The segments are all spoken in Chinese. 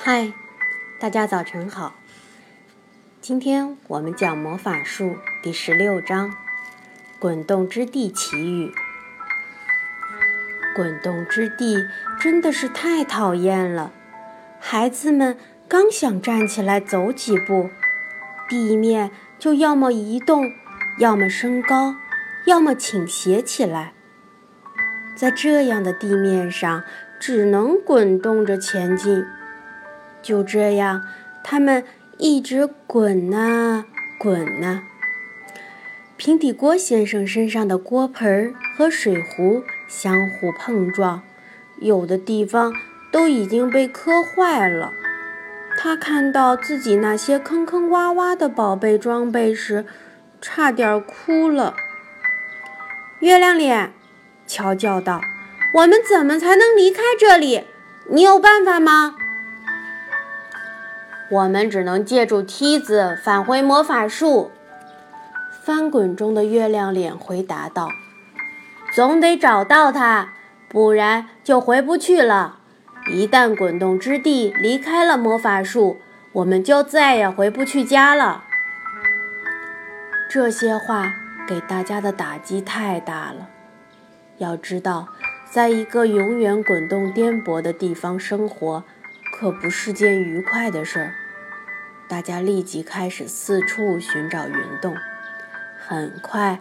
嗨，大家早晨好。今天我们讲魔法术第十六章《滚动之地奇遇》。滚动之地真的是太讨厌了，孩子们刚想站起来走几步，地面就要么移动，要么升高，要么倾斜起来。在这样的地面上，只能滚动着前进。就这样，他们一直滚呐滚呐。平底锅先生身上的锅盆和水壶相互碰撞，有的地方都已经被磕坏了。他看到自己那些坑坑洼洼的宝贝装备时，差点哭了。月亮脸。乔叫道：“我们怎么才能离开这里？你有办法吗？”“我们只能借助梯子返回魔法树。”翻滚中的月亮脸回答道，“总得找到它，不然就回不去了。一旦滚动之地离开了魔法树，我们就再也回不去家了。”这些话给大家的打击太大了。要知道，在一个永远滚动颠簸的地方生活，可不是件愉快的事儿。大家立即开始四处寻找云洞。很快，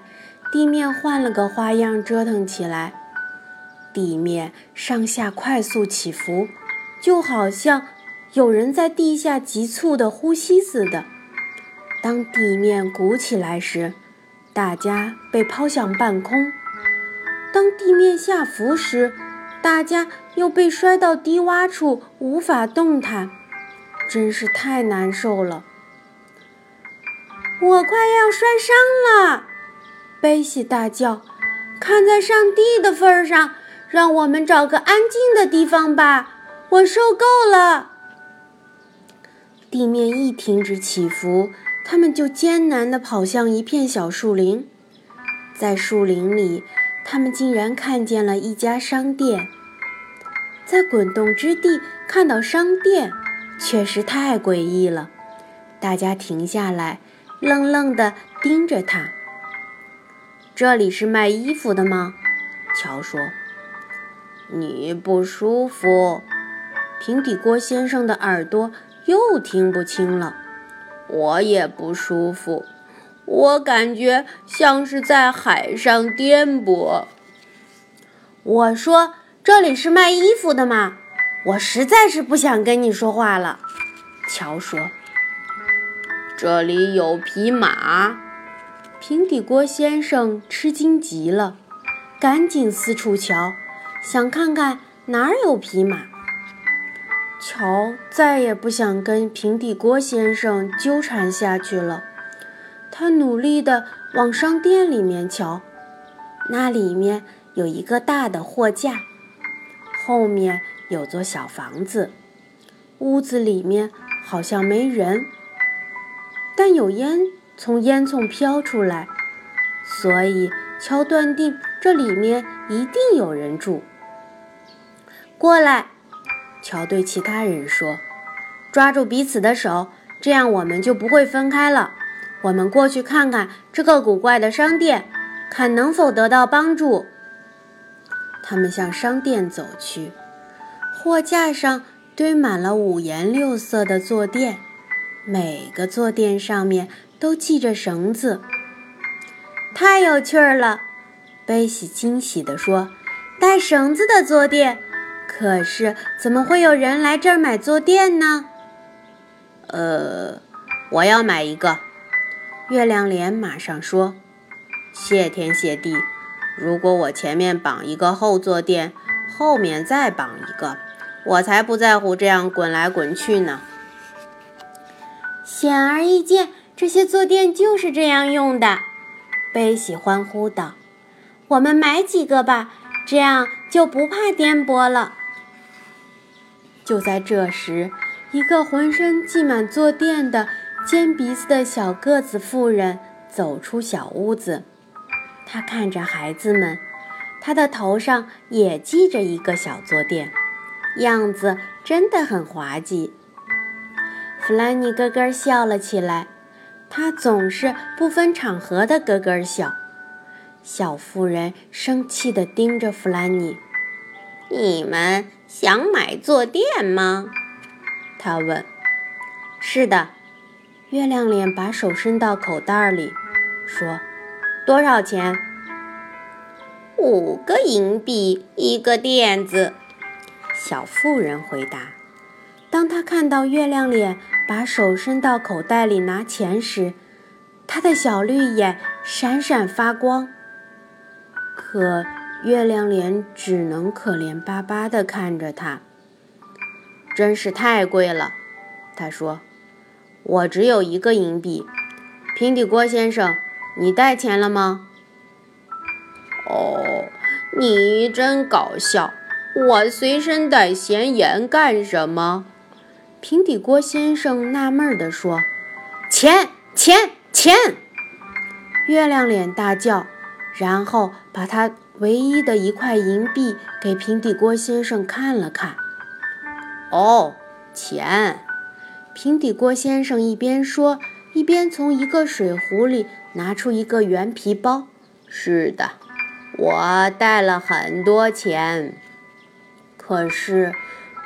地面换了个花样折腾起来，地面上下快速起伏，就好像有人在地下急促地呼吸似的。当地面鼓起来时，大家被抛向半空。当地面下浮时，大家又被摔到低洼处，无法动弹，真是太难受了。我快要摔伤了，贝西大叫：“看在上帝的份上，让我们找个安静的地方吧！我受够了。”地面一停止起伏，他们就艰难地跑向一片小树林，在树林里。他们竟然看见了一家商店，在滚动之地看到商店，确实太诡异了。大家停下来，愣愣地盯着它。这里是卖衣服的吗？乔说。你不舒服？平底锅先生的耳朵又听不清了。我也不舒服。我感觉像是在海上颠簸。我说：“这里是卖衣服的吗？”我实在是不想跟你说话了。”乔说。“这里有匹马。”平底锅先生吃惊极了，赶紧四处瞧，想看看哪儿有匹马。乔再也不想跟平底锅先生纠缠下去了。他努力地往商店里面瞧，那里面有一个大的货架，后面有座小房子，屋子里面好像没人，但有烟从烟囱飘出来，所以乔断定这里面一定有人住。过来，乔对其他人说：“抓住彼此的手，这样我们就不会分开了。”我们过去看看这个古怪的商店，看能否得到帮助。他们向商店走去，货架上堆满了五颜六色的坐垫，每个坐垫上面都系着绳子。太有趣儿了！贝西惊喜地说：“带绳子的坐垫，可是怎么会有人来这儿买坐垫呢？”呃，我要买一个。月亮脸马上说：“谢天谢地！如果我前面绑一个后坐垫，后面再绑一个，我才不在乎这样滚来滚去呢。”显而易见，这些坐垫就是这样用的。贝喜欢呼道：“我们买几个吧，这样就不怕颠簸了。”就在这时，一个浑身系满坐垫的。尖鼻子的小个子妇人走出小屋子，她看着孩子们，他的头上也系着一个小坐垫，样子真的很滑稽。弗兰妮咯咯笑了起来。他总是不分场合的咯咯笑。小妇人生气地盯着弗兰妮：“你们想买坐垫吗？”他问。“是的。”月亮脸把手伸到口袋里，说：“多少钱？”“五个银币一个垫子。”小妇人回答。当他看到月亮脸把手伸到口袋里拿钱时，他的小绿眼闪闪发光。可月亮脸只能可怜巴巴地看着他。真是太贵了，他说：“我只有一个银币。”平底锅先生，你带钱了吗？哦，你真搞笑！我随身带咸盐干什么？平底锅先生纳闷地说：“钱，钱，钱！”月亮脸大叫，然后把他唯一的一块银币给平底锅先生看了看。“哦，钱！”平底锅先生一边说，一边从一个水壶里拿出一个圆皮包。“是的，我带了很多钱。”可是。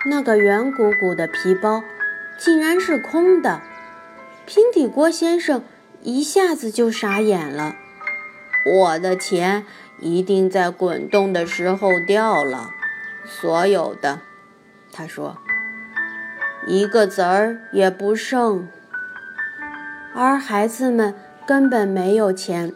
那个圆鼓鼓的皮包，竟然是空的。平底锅先生一下子就傻眼了。我的钱一定在滚动的时候掉了，所有的。他说：“一个子儿也不剩。”而孩子们根本没有钱。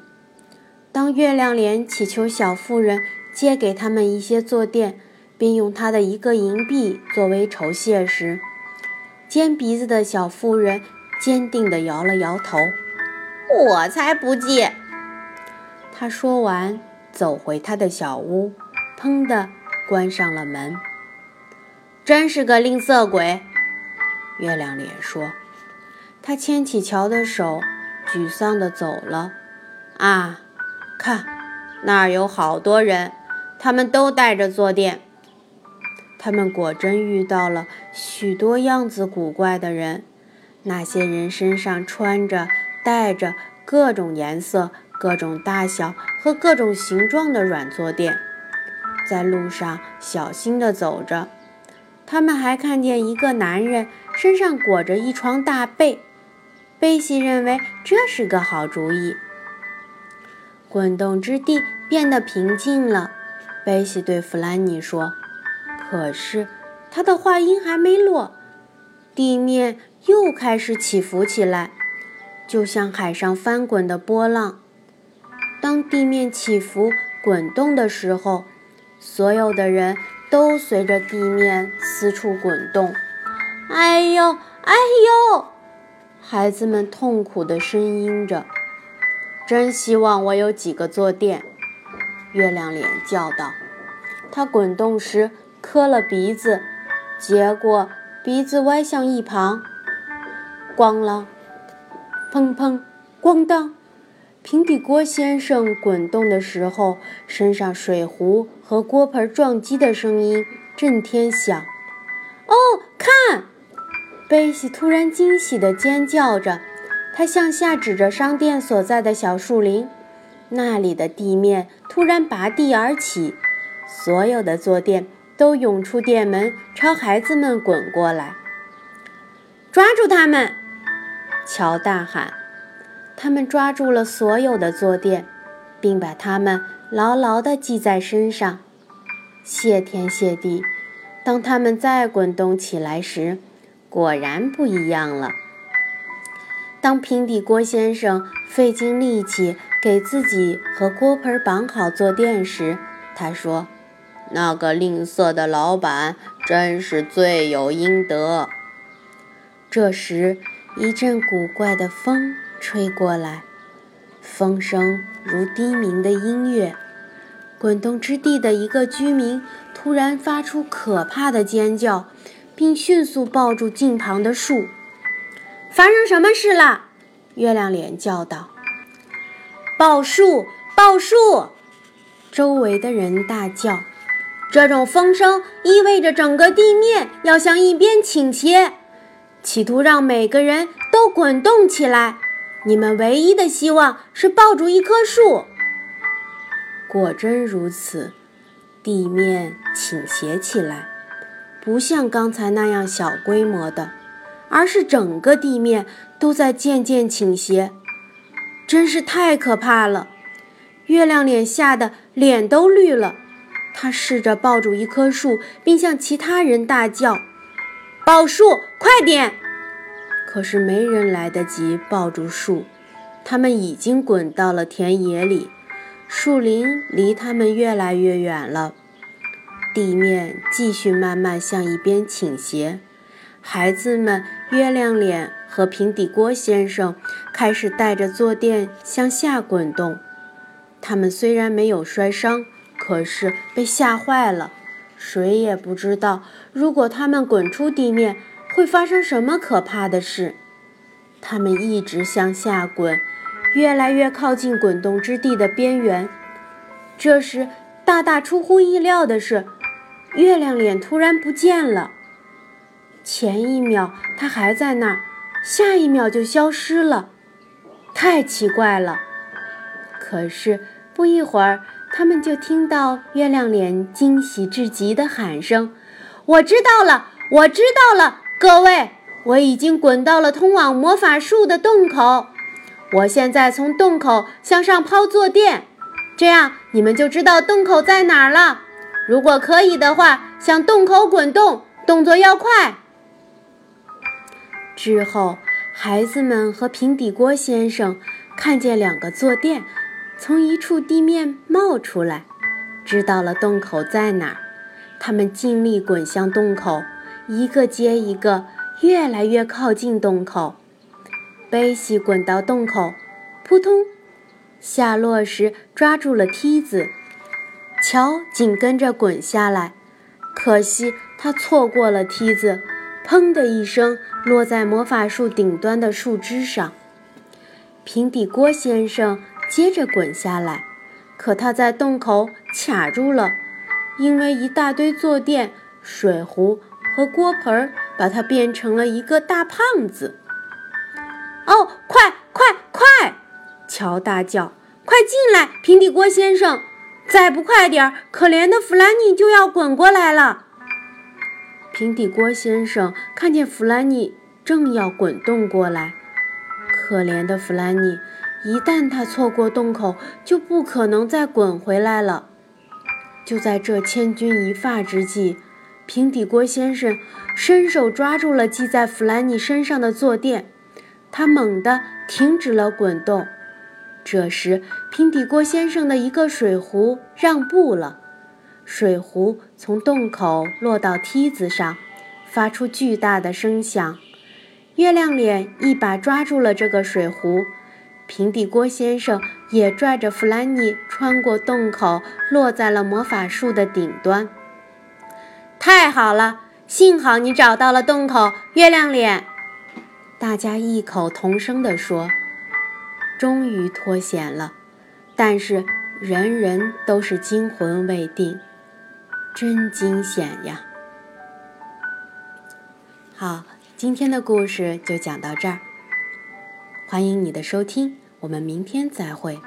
当月亮脸祈求小妇人借给他们一些坐垫。并用他的一个银币作为酬谢时，尖鼻子的小妇人坚定地摇了摇头：“我才不借。”他说完，走回他的小屋，砰地关上了门。真是个吝啬鬼，月亮脸说。他牵起乔的手，沮丧地走了。啊，看，那儿有好多人，他们都带着坐垫。他们果真遇到了许多样子古怪的人，那些人身上穿着、带着各种颜色、各种大小和各种形状的软坐垫，在路上小心地走着。他们还看见一个男人身上裹着一床大被，贝西认为这是个好主意。滚动之地变得平静了，贝西对弗兰妮说。可是，他的话音还没落，地面又开始起伏起来，就像海上翻滚的波浪。当地面起伏滚动的时候，所有的人都随着地面四处滚动。哎呦，哎呦！孩子们痛苦地呻吟着。真希望我有几个坐垫，月亮脸叫道。它滚动时。磕了鼻子，结果鼻子歪向一旁。咣啷，砰砰，咣当！平底锅先生滚动的时候，身上水壶和锅盆撞击的声音震天响。哦，看！贝西突然惊喜地尖叫着，他向下指着商店所在的小树林，那里的地面突然拔地而起，所有的坐垫。都涌出店门，朝孩子们滚过来。抓住他们！乔大喊。他们抓住了所有的坐垫，并把它们牢牢地系在身上。谢天谢地，当他们再滚动起来时，果然不一样了。当平底锅先生费尽力气给自己和锅盆绑好坐垫时，他说。那个吝啬的老板真是罪有应得。这时，一阵古怪的风吹过来，风声如低鸣的音乐。滚动之地的一个居民突然发出可怕的尖叫，并迅速抱住近旁的树。发生什么事了？月亮脸叫道：“报树！报树！”周围的人大叫。这种风声意味着整个地面要向一边倾斜。企图让每个人都滚动起来。你们唯一的希望是抱住一棵树。果真如此，地面倾斜起来，不像刚才那样小规模的，而是整个地面都在渐渐倾斜，真是太可怕了。月亮脸吓得脸都绿了，他试着抱住一棵树，并向其他人大叫：“抱树，快点！”可是没人来得及抱住树，他们已经滚到了田野里。树林离他们越来越远了，地面继续慢慢向一边倾斜。孩子们月亮脸和平底锅先生开始带着坐垫向下滚动。他们虽然没有摔伤，可是被吓坏了。谁也不知道，如果他们滚出地面，会发生什么可怕的事。他们一直向下滚。越来越靠近滚动之地的边缘。这时，大大出乎意料的是，月亮脸突然不见了。前一秒它还在那儿，下一秒就消失了，太奇怪了。可是不一会儿，他们就听到月亮脸惊喜至极的喊声：“我知道了，我知道了，各位，我已经滚到了通往魔法树的洞口。”我现在从洞口向上抛坐垫，这样你们就知道洞口在哪儿了。如果可以的话，向洞口滚动，动作要快。之后，孩子们和平底锅先生看见两个坐垫从一处地面冒出来，知道了洞口在哪儿。他们尽力滚向洞口，一个接一个，越来越靠近洞口。贝西滚到洞口，扑通，下落时抓住了梯子。乔紧跟着滚下来，可惜他错过了梯子，砰的一声落在魔法树顶端的树枝上。平底锅先生接着滚下来，可他在洞口卡住了，因为一大堆坐垫、水壶和锅盆把他变成了一个大胖子。哦，快快快！乔大叫：“快进来，平底锅先生！再不快点儿，可怜的弗兰妮就要滚过来了。”平底锅先生看见弗兰妮正要滚动过来，可怜的弗兰妮，一旦他错过洞口，就不可能再滚回来了。就在这千钧一发之际，平底锅先生伸手抓住了系在弗兰妮身上的坐垫。他猛地停止了滚动，这时平底锅先生的一个水壶让步了，水壶从洞口落到梯子上，发出巨大的声响。月亮脸一把抓住了这个水壶，平底锅先生也拽着弗兰妮穿过洞口，落在了魔法树的顶端。太好了，幸好你找到了洞口，月亮脸。大家异口同声地说：“终于脱险了。”但是人人都是惊魂未定，真惊险呀！好，今天的故事就讲到这儿，欢迎你的收听，我们明天再会。